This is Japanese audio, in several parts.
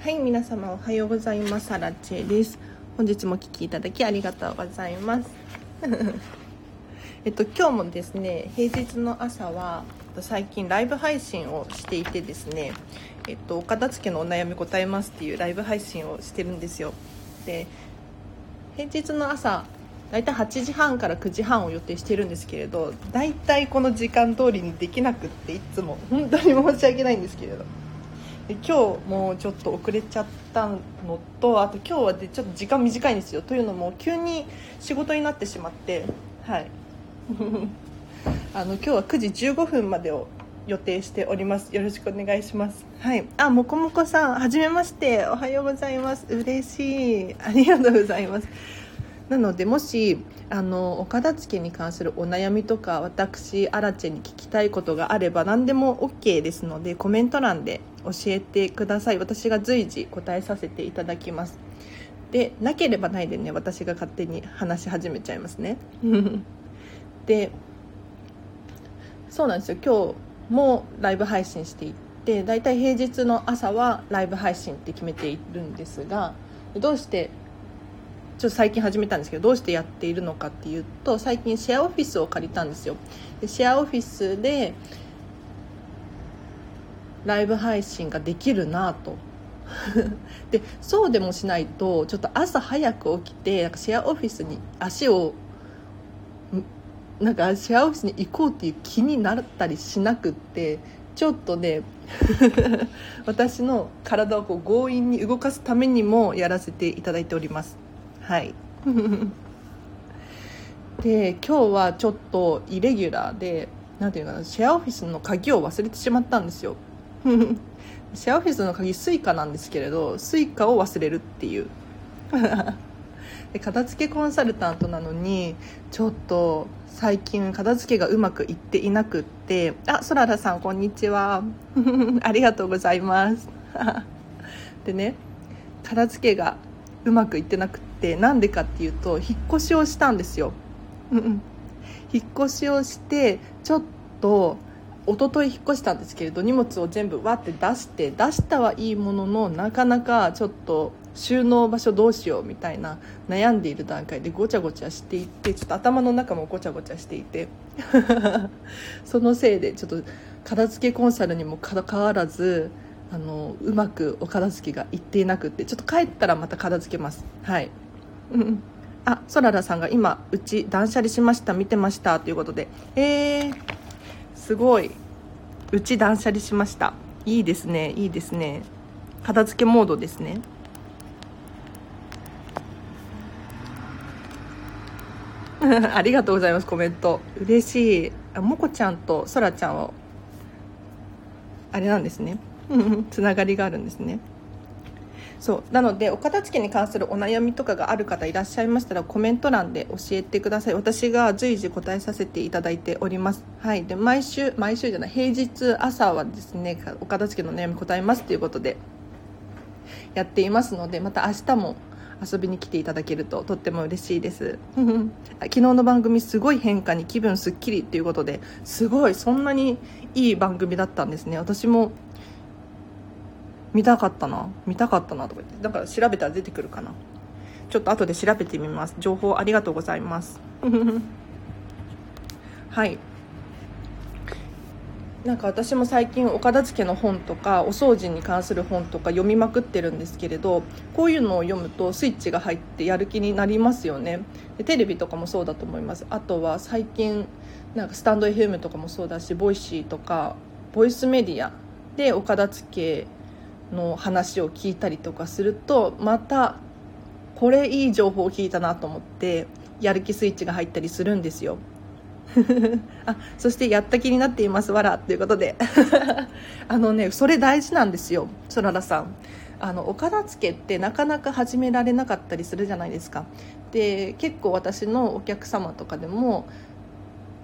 はい皆様おはようございます。アラチェです。本日もお聞きいただきありがとうございます。えっと今日もですね平日の朝は最近ライブ配信をしていてですねえっとお片付けのお悩み答えますっていうライブ配信をしてるんですよ。で平日の朝大体8時半から9時半を予定してるんですけれど大体この時間通りにできなくっていつも。本当に申し訳ないんですけれど。で今日もちょっと遅れちゃったのとあと今日はでちょっと時間短いんですよ。というのも急に仕事になってしまって。はい。あの今日は9時15分までを予定しております。よろしくお願いします。はい。あもこもこさんはじめまして。おはようございます。嬉しい。ありがとうございます。なのでもしあのお片付けに関するお悩みとか私アラチェに聞きたいことがあれば何でも OK ですのでコメント欄で教えてください。私が随時答えさせていただきます。でなければないでね私が勝手に話し始めちゃいますね。でそうなんですよ。今日もライブ配信していってだいたい平日の朝はライブ配信って決めているんですがどうしてちょっと最近始めたんですけどどうしてやっているのかっていうと最近シェアオフィスを借りたんですよ。でシェアオフィスでライブ配信ができるなと。でそうでもしないとちょっと朝早く起きてなんかシェアオフィスに足をなんかシェアオフィスに行こうっていう気になったりしなくってちょっとね 私の体をこう強引に動かすためにもやらせていただいております。はい。で今日はちょっとイレギュラーで何ていうかなシェアオフィスの鍵を忘れてしまったんですよ。シェアオフィスの鍵 Suica なんですけれど Suica を忘れるっていう。で片付けコンサルタントなのにちょっと最近片付けがうまくいっていなくってあそららさんこんにちは。ありがとうございます。でね片付けがうまくいってなくってなんでかっていうと引っ越しをしたんですよ。引っ越しをしてちょっと一昨日引っ越したんですけれど荷物を全部わって出して出したはいいもののなかなかちょっと収納場所どうしようみたいな悩んでいる段階でごちゃごちゃしていてちょっと頭の中もごちゃごちゃしていて そのせいでちょっと片付けコンサルにもかかわらずあのうまくお片付けがいっていなくってちょっと帰ったらまた片付けます。はい。うんあそららさんが今うち断捨離しました見てましたということで。えー、すごい。うち断捨離しました。いいですね。いいですね。片付けモードですね。ありがとうございますコメント。嬉しい。あもこちゃんとそらちゃんはあれなんですね。つながりがあるんですね。そうなのでお片付けに関するお悩みとかがある方いらっしゃいましたらコメント欄で教えてください。私が随時答えさせていただいております。はいで毎週毎週じゃない平日朝はですねお片付けの悩み答えますということでやっていますのでまた明日も遊びに来ていただけるととっても嬉しいです。昨日の番組すごい変化に気分すっきりっていうことですごいそんなにいい番組だったんですね。私も見たかったな。見たかったなとか言って。だから調べたら出てくるかな。ちょっと後で調べてみます。情報ありがとうございます。はい。なんか私も最近お片付けの本とかお掃除に関する本とか読みまくってるんですけれどこういうのを読むとスイッチが入ってやる気になりますよね。でテレビとかもそうだと思います。あとは最近なんかスタンド FM とかもそうだし Voicy とかボイスメディアでお片付けの話を聞いたりとかするとまたこれいい情報を聞いたなと思ってやる気スイッチが入ったりするんですよ。あそしてやった気になっていますわらということで。あのねそれ大事なんですよそららさん。あのお片付けってなかなか始められなかったりするじゃないですか。で結構私のお客様とかでも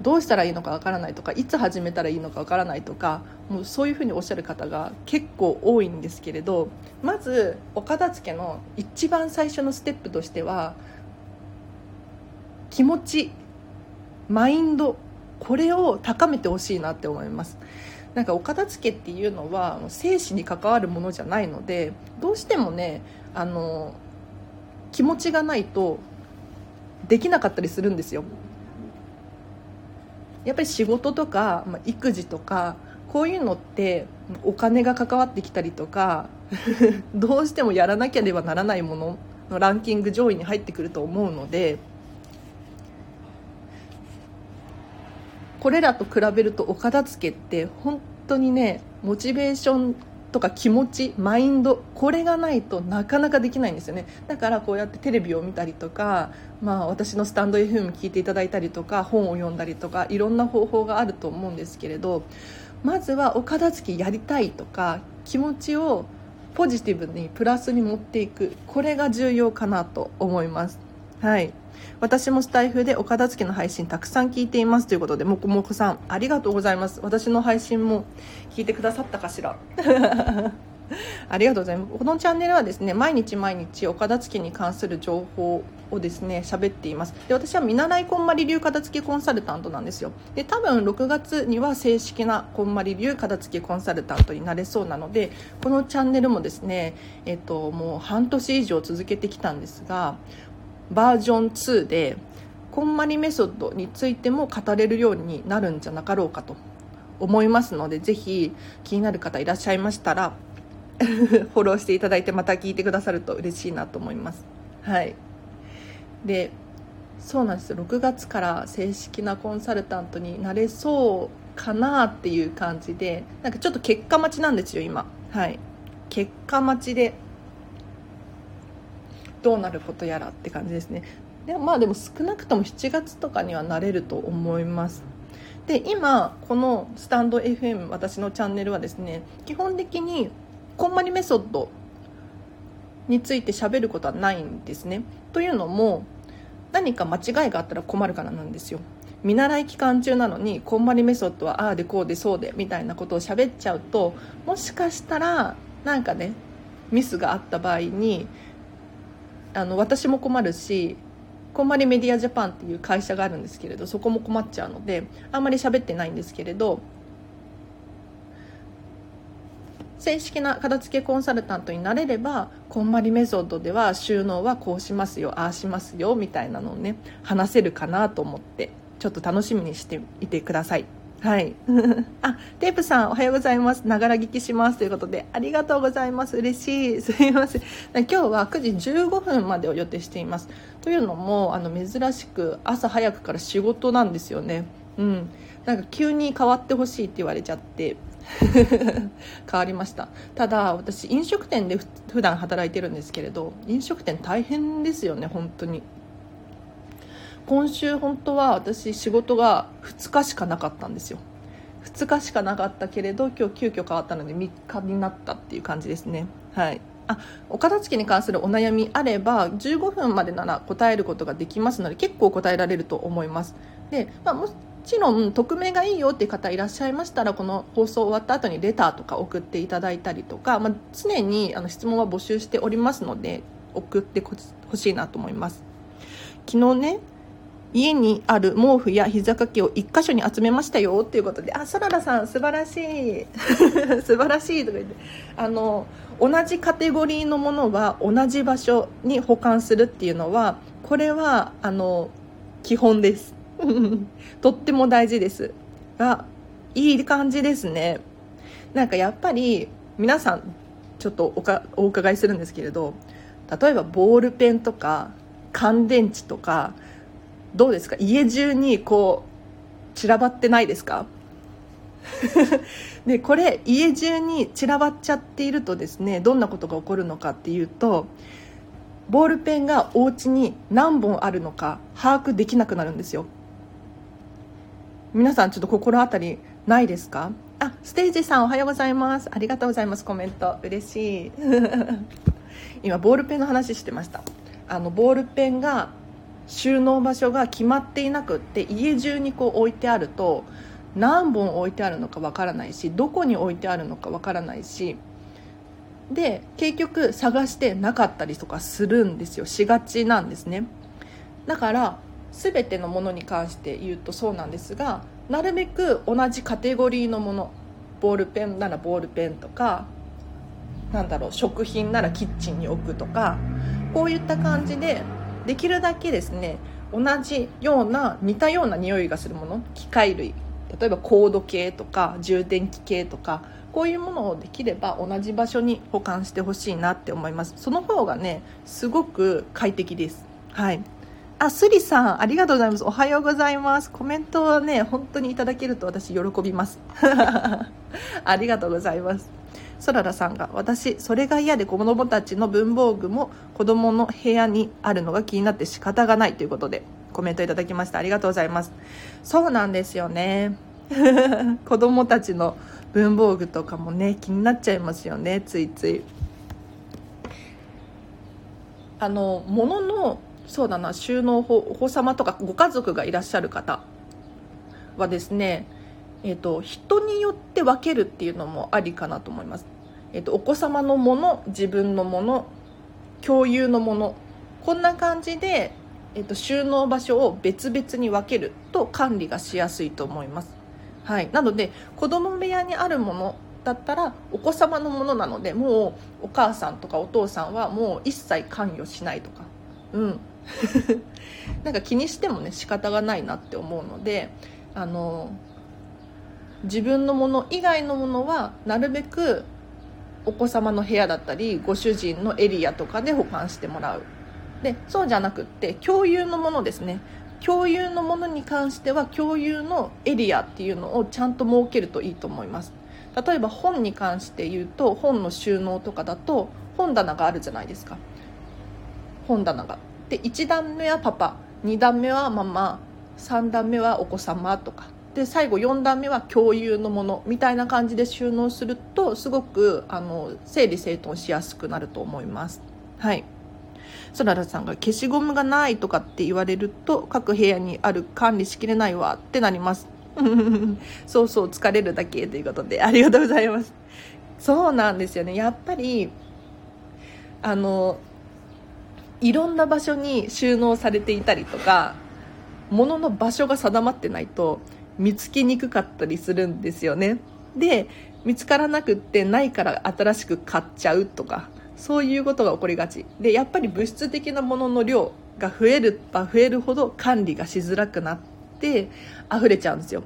どうしたらいいのかわからないとかいつ始めたらいいのかわからないとかもうそういうふうにおっしゃる方が結構多いんですけれどまずお片付けの一番最初のステップとしては気持ちマインドこれを高めてほしいなって思います。なんかお片付けっていうのは生死に関わるものじゃないのでどうしてもねあの気持ちがないとできなかったりするんですよ。やっぱり仕事とか、まあ、育児とかこういうのってお金が関わってきたりとか どうしてもやらなければならないもののランキング上位に入ってくると思うのでこれらと比べるとお片付けって本当にねモチベーションとか気持ちマインドこれがないとなかなかできないんですよね。だからこうやってテレビを見たりとか、まあ、私のスタンド FM 聞いていただいたりとか本を読んだりとかいろんな方法があると思うんですけれどまずはお片付けやりたいとか気持ちをポジティブにプラスに持っていくこれが重要かなと思います。はい。私もスタイフでお片付けの配信たくさん聞いていますということでもこもこさんありがとうございます。私の配信も聞いてくださったかしら？ありがとうございます。このチャンネルはですね毎日毎日お片付けに関する情報をですね喋っています。で私は見習いこんまり流片付けコンサルタントなんですよ。で多分6月には正式なこんまり流片付けコンサルタントになれそうなのでこのチャンネルもですねえっともう半年以上続けてきたんですがバージョン2でこんまりメソッドについても語れるようになるんじゃなかろうかと思いますのでぜひ気になる方いらっしゃいましたら フォローしていただいてまた聞いてくださると嬉しいなと思います。はい。でそうなんです6月から正式なコンサルタントになれそうかなっていう感じでなんかちょっと結果待ちなんですよ今。はい。結果待ちでどうなることやらって感じですね。でまあでも少なくとも7月とかにはなれると思います。で今このスタンド FM 私のチャンネルはですね基本的にこんまりメソッドについて喋ることはないんですね。というのも何か間違いがあったら困るからなんですよ。見習い期間中なのにこんまりメソッドはああでこうでそうでみたいなことを喋っちゃうともしかしたらなんかねミスがあった場合にあの私も困るしこんまりメディアジャパンっていう会社があるんですけれどそこも困っちゃうのであんまり喋ってないんですけれど正式な片付けコンサルタントになれればこんまりメソッドでは収納はこうしますよああしますよみたいなのをね話せるかなと思ってちょっと楽しみにしていてください。はい。あ、テープさん、おはようございます。ながら聞きします。ということで、ありがとうございます。嬉しい。すいません。今日は9時15分までを予定しています。というのも、あの、珍しく朝早くから仕事なんですよね。うん。なんか急に変わってほしいって言われちゃって、変わりましたただ私飲食店で普段働いてるんですけれど飲食店大変ですよね本当に今週本当は私仕事が2日しかなかったんですよ。2日しかなかったけれど今日急遽変わったので3日になったっていう感じですね。はい。あお片付けに関するお悩みあれば15分までなら答えることができますので結構答えられると思います。で、まあ、もちろん匿名がいいよっていう方いらっしゃいましたらこの放送終わった後にレターとか送っていただいたりとか、まあ、常にあの質問は募集しておりますので送ってほしいなと思います。昨日ね家にある毛布や膝掛けを1箇所に集めましたよっていうことで、あ、そららさん素晴らしい。素晴らしいとか言って、あの、同じカテゴリーのものは同じ場所に保管するっていうのは、これは、あの、基本です。とっても大事です。が、いい感じですね。なんかやっぱり、皆さん、ちょっとお伺いするんですけれど、例えばボールペンとか、乾電池とか、どうですか？家中にこう散らばってないですか？で これ家中に散らばっちゃっているとですねどんなことが起こるのかっていうとボールペンがお家に何本あるのか把握できなくなるんですよ。皆さんちょっと心当たりないですか？あステージさんおはようございます。ありがとうございます。コメント。嬉しい。今ボールペンの話してました。あのボールペンが収納場所が決まっていなくって家中にこう置いてあると何本置いてあるのかわからないしどこに置いてあるのかわからないしで結局探してなかったりとかするんですよ。しがちなんですね。だから全てのものに関して言うとそうなんですがなるべく同じカテゴリーのものボールペンならボールペンとかなんだろう食品ならキッチンに置くとかこういった感じでできるだけですね同じような似たような匂いがするもの機械類例えばコード系とか充電器系とかこういうものをできれば同じ場所に保管してほしいなって思います。その方がねすごく快適です。はい。あスリさんありがとうございます。おはようございます。コメントはね本当にいただけると私喜びます。ありがとうございます。そららさんが私それが嫌で子供たちの文房具も子供の部屋にあるのが気になって仕方がないということでコメントいただきました。ありがとうございます。そうなんですよね。子供たちの文房具とかもね気になっちゃいますよねついつい。あの物のそうだな収納法お子様とかご家族がいらっしゃる方はですねえーと、人によって分けるっていうのもありかなと思います、えーと、お子様のもの自分のもの共有のものこんな感じで、えーと収納場所を別々に分けると管理がしやすいと思います。はい、なので子供部屋にあるものだったらお子様のものなのでもうお母さんとかお父さんはもう一切関与しないとか。うん。なんか気にしてもね仕方がないなって思うのであの自分のもの以外のものはなるべくお子様の部屋だったりご主人のエリアとかで保管してもらう。でそうじゃなくって共有のものですね。共有のものに関しては共有のエリアっていうのをちゃんと設けるといいと思います。例えば本に関して言うと本の収納とかだと本棚があるじゃないですか。本棚が。で1段目はパパ2段目はママ3段目はお子様とか。で最後4段目は共有のものみたいな感じで収納するとすごくあの整理整頓しやすくなると思います。はい。そららさんが消しゴムがないとかって言われると各部屋にある管理しきれないわってなります。そうそう疲れるだけということでありがとうございます。そうなんですよね。やっぱりあのいろんな場所に収納されていたりとか物の場所が定まってないと見つけにくかったりするんですよね。で見つからなくってないから新しく買っちゃうとかそういうことが起こりがち。でやっぱり物質的なものの量が増えるば増えるほど管理がしづらくなって溢れちゃうんですよ。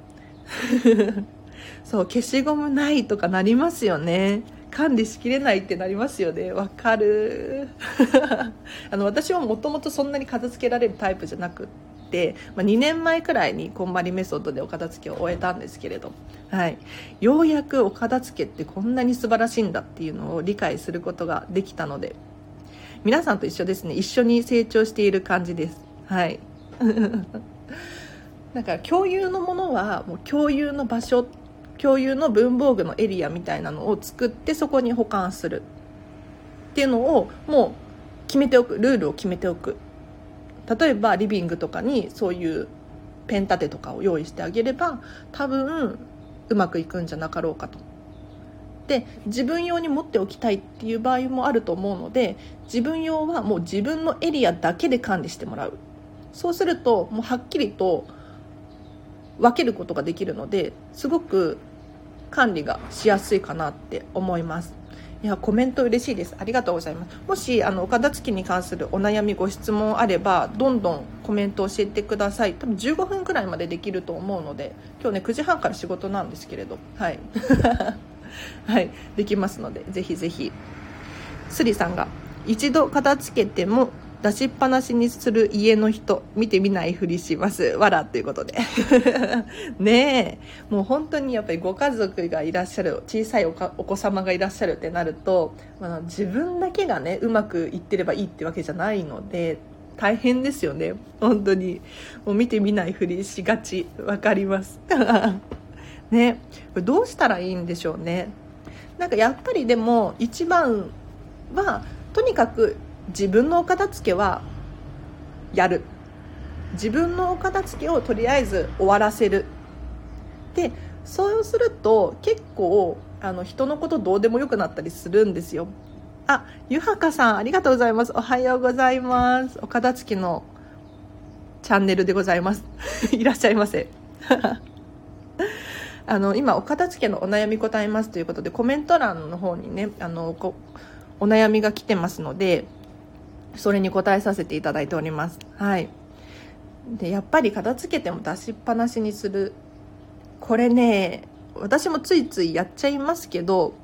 そう消しゴムないとかなりますよね。管理しきれないってなりますよね。わかる。あの私はもともとそんなに片付けられるタイプじゃなくって、まあ、2年前くらいにこんまりメソッドでお片付けを終えたんですけれど、はい、ようやくお片付けってこんなに素晴らしいんだっていうのを理解することができたので皆さんと一緒ですね。一緒に成長している感じです。はい。だから共有のものはもう共有の場所共有の文房具のエリアみたいなのを作ってそこに保管するっていうのをもう決めておくルールを決めておく。例えばリビングとかにそういうペン立てとかを用意してあげれば多分うまくいくんじゃなかろうかと。で自分用に持っておきたいっていう場合もあると思うので自分用はもう自分のエリアだけで管理してもらうそうするともうはっきりと分けることができるのですごく管理がしやすいかなって思いますいやコメント嬉しいです。ありがとうございます。もしあのお片付けに関するお悩みご質問あればどんどんコメント教えてください。多分15分くらいまでできると思うので今日ね9時半から仕事なんですけれど。はい。はい。できますのでぜひぜひ。スリさんが一度片付けても出しっぱなしにする家の人見てみないふりします。わらということで。ねえ。もう本当にやっぱりご家族がいらっしゃる小さいお子様がいらっしゃるってなると、まあ、自分だけがねうまくいってればいいってわけじゃないので大変ですよね。本当に。もう見てみないふりしがち。わかります。ね。どうしたらいいんでしょうね。なんかやっぱりでも一番はとにかく自分のお片付けはやる。自分のお片付けをとりあえず終わらせる。でそうすると結構あの人のことどうでもよくなったりするんですよ。あゆはかさんありがとうございます。おはようございます。お片付けのチャンネルでございます。いらっしゃいませ。あの今お片付けのお悩み答えますということでコメント欄の方にねあのこお悩みが来てますのでそれに答えさせていただいております。はい。でやっぱり片付けても出しっぱなしにする。これね私もついついやっちゃいますけど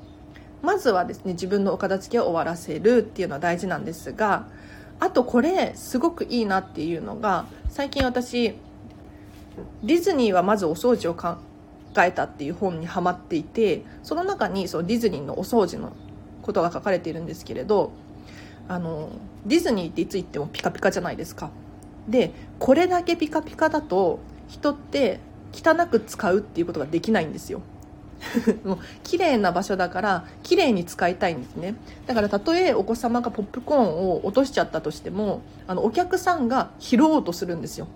まずはですね自分のお片付けを終わらせるっていうのは大事なんですがあとこれすごくいいなっていうのが最近私ディズニーはまずお掃除を考えたっていう本にはまっていてその中にそのディズニーのお掃除のことが書かれているんですけれどあのディズニーっていつ行ってもピカピカじゃないですか。でこれだけピカピカだと人って汚く使うっていうことができないんですよ。もう綺麗な場所だから綺麗に使いたいんですね。だからたとえお子様がポップコーンを落としちゃったとしてもあのお客さんが拾おうとするんですよ。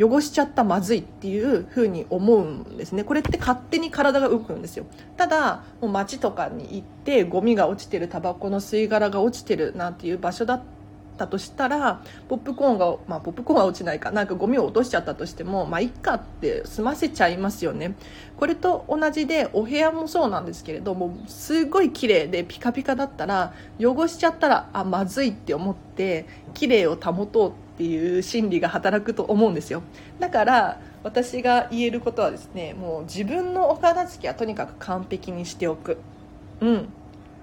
汚しちゃったまずいっていう風に思うんですね。これって勝手に体が動くんですよ。ただもう街とかに行ってゴミが落ちてるタバコの吸い殻が落ちてるなんていう場所だったとしたらポップコーンが、まあ、ポップコーンは落ちないか。なんかゴミを落としちゃったとしてもまあいっかって済ませちゃいますよね。これと同じでお部屋もそうなんですけれどもすごい綺麗でピカピカだったら汚しちゃったらあまずいって思って綺麗を保とうってっていう心理が働くと思うんですよ。だから私が言えることはですねもう自分のお片付けはとにかく完璧にしておく。うん。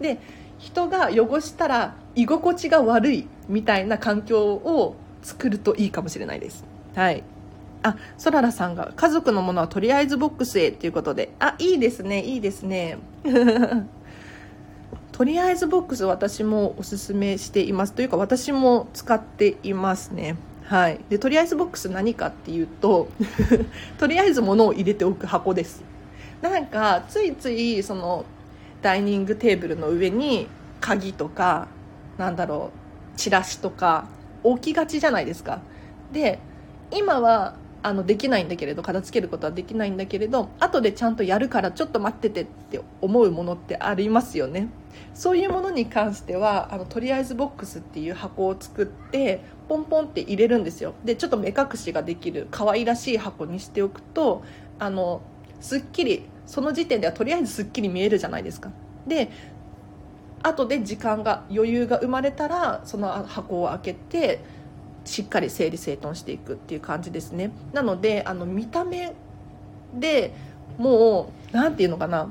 で人が汚したら居心地が悪いみたいな環境を作るといいかもしれないです。はい。あそららさんが家族のものはとりあえずボックスへということで。あいいですねいいですね。とりあえずボックス私もおすすめしています。というか私も使っていますね。はい。でとりあえずボックス何かっていうと とりあえず物を入れておく箱です。なんかついついそのダイニングテーブルの上に鍵とかなんだろうチラシとか置きがちじゃないですか。で今はあのできないんだけれど片付けることはできないんだけれど後でちゃんとやるからちょっと待っててって思うものってありますよね。そういうものに関してはあのとりあえずボックスっていう箱を作ってポンポンって入れるんですよ。でちょっと目隠しができる可愛らしい箱にしておくとあのすっきりその時点ではとりあえずすっきり見えるじゃないですか。で後で時間が余裕が生まれたらその箱を開けてしっかり整理整頓していくっていう感じですね。なのであの見た目でもう何て言うのかな。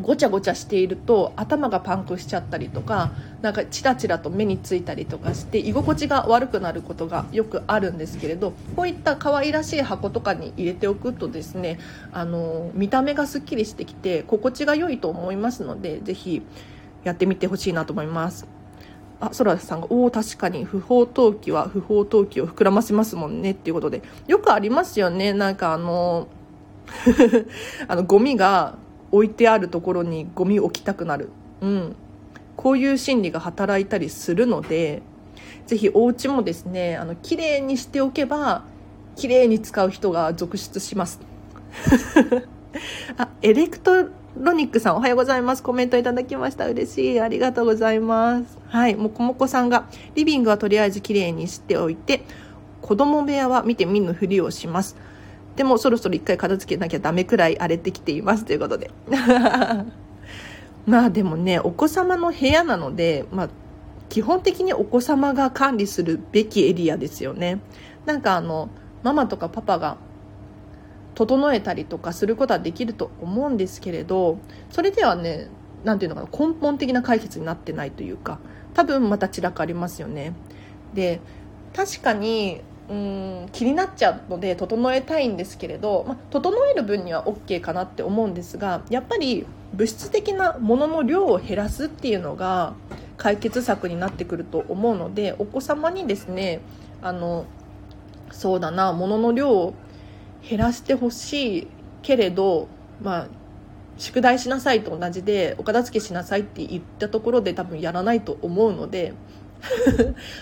ごちゃごちゃしていると頭がパンクしちゃったりとかなんかチラチラと目についたりとかして居心地が悪くなることがよくあるんですけれどこういった可愛らしい箱とかに入れておくとですねあの見た目がすっきりしてきて心地が良いと思いますのでぜひやってみてほしいなと思います。あ、そらさんが、おお、確かに、不法投棄は不法投棄を膨らませますもんね、っていうことで。よくありますよね、なんかあの、あの、ゴミが置いてあるところにゴミ置きたくなる。うん。こういう心理が働いたりするので、ぜひお家もですね、あの、綺麗にしておけば、綺麗に使う人が続出します。あ、エレクトロニックさんおはようございます。コメントいただきました。嬉しい。ありがとうございます。はい。もこもこさんが、リビングはとりあえず綺麗にしておいて、子供部屋は見て見ぬふりをします。でもそろそろ一回片付けなきゃダメくらい荒れてきています。ということで。まあでもね、お子様の部屋なので、まあ、基本的にお子様が管理するべきエリアですよね。なんかあの、ママとかパパが整えたりとかすることはできると思うんですけれどそれではね何ていうのかな根本的な解決になってないというか多分また散らかりますよねで確かにうん気になっちゃうので整えたいんですけれど、まあ、整える分には OK かなって思うんですがやっぱり物質的なものの量を減らすっていうのが解決策になってくると思うのでお子様にですねあのそうだな物の量を減らしてほしいけれど、まあ、宿題しなさいと同じでお片付けしなさいって言ったところで多分やらないと思うので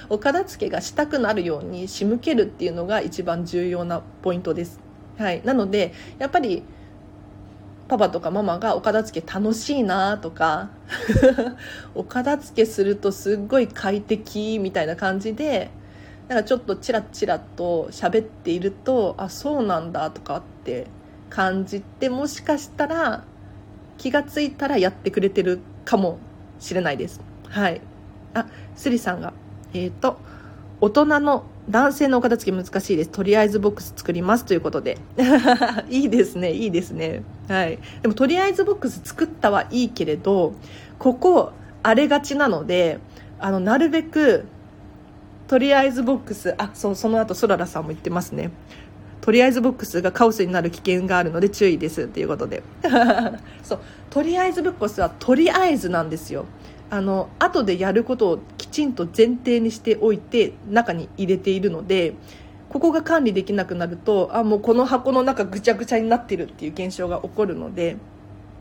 お片付けがしたくなるように仕向けるっていうのが一番重要なポイントです。はい、なのでやっぱりパパとかママがお片付け楽しいなとか お片付けするとすっごい快適みたいな感じでなんかちょっとチラチラと喋っているとあそうなんだとかって感じてもしかしたら気がついたらやってくれてるかもしれないです。はい。あスリさんがえっ、ー、と大人の男性のお片付け難しいです。とりあえずボックス作りますということで。いいですね、いいですね。はい。でもとりあえずボックス作ったはいいけれど、ここ荒れがちなので、あの、なるべく、とりあえずボックス、あ、そう、その後、そららさんも言ってますね。とりあえずボックスがカオスになる危険があるので注意ですということで。そう、とりあえずボックスはとりあえずなんですよ。あの後でやることをきちんと前提にしておいて中に入れているのでここが管理できなくなるとあもうこの箱の中ぐちゃぐちゃになってるっていう現象が起こるので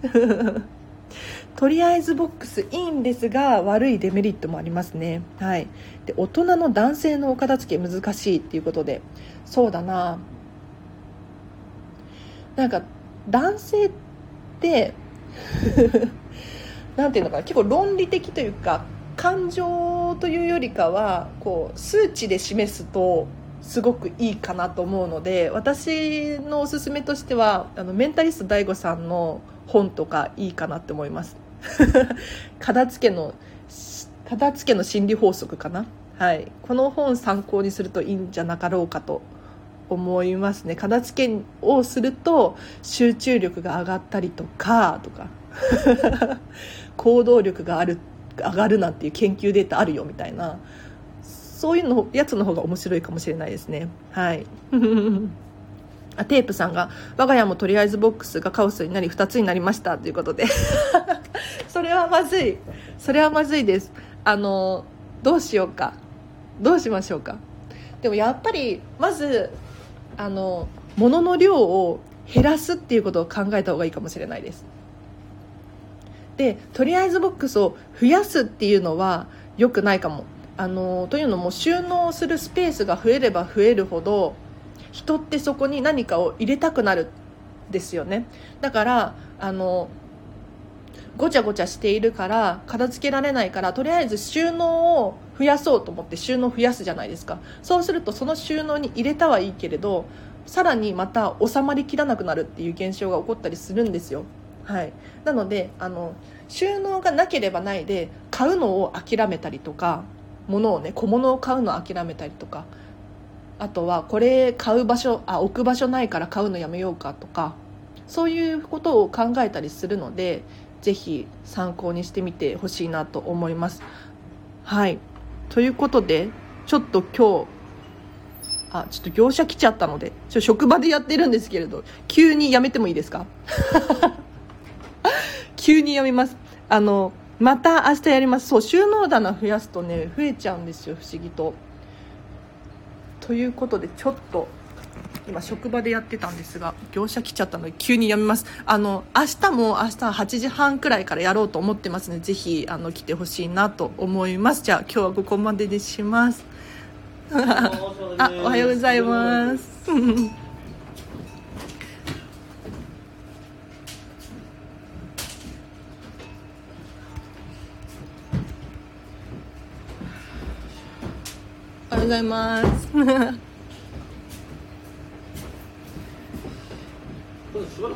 とりあえずボックスいいんですが悪いデメリットもありますね、はい、で大人の男性のお片付け難しいっていうことで。そうだな。なんか男性って なんていうのかな結構論理的というか感情というよりかはこう数値で示すとすごくいいかなと思うので私のおすすめとしてはあのメンタリスト DAIGO さんの本とかいいかなって思います。片付けの片付けの心理法則かな？はい。この本参考にするといいんじゃなかろうかと思いますね。片付けをすると集中力が上がったりとかとか。行動力がある上がるなんていう研究データあるよみたいな。そういうのやつの方が面白いかもしれないですね。はい。あテープさんが我が家もとりあえずボックスがカオスになり2つになりましたということで。それはまずい。それはまずいです。あのどうしようか。どうしましょうか。でもやっぱりまずあの物の量を減らすっていうことを考えた方がいいかもしれないです。でとりあえずボックスを増やすっていうのは良くないかも。あのというのも収納するスペースが増えれば増えるほど人ってそこに何かを入れたくなるんですよね。だからあのごちゃごちゃしているから片付けられないからとりあえず収納を増やそうと思って収納増やすじゃないですか。そうするとその収納に入れたはいいけれどさらにまた収まりきらなくなるっていう現象が起こったりするんですよ。はい、なのであの収納がなければないで買うのを諦めたりとか物をね小物を買うのを諦めたりとかあとはこれ買う場所あ置く場所ないから買うのやめようかとかそういうことを考えたりするのでぜひ参考にしてみてほしいなと思います。はい。ということでちょっと今日あちょっと業者来ちゃったのでちょ職場でやってるんですけれど急にやめてもいいですか？急に読みます。あのまた明日やります。そう収納棚増やすとね増えちゃうんですよ不思議と。ということでちょっと今職場でやってたんですが業者来ちゃったので急にやめます。あの明日も明日8時半くらいからやろうと思ってますのでぜひあの来てほしいなと思います。じゃあ今日はここまででします。あおはようございますございます。しばらく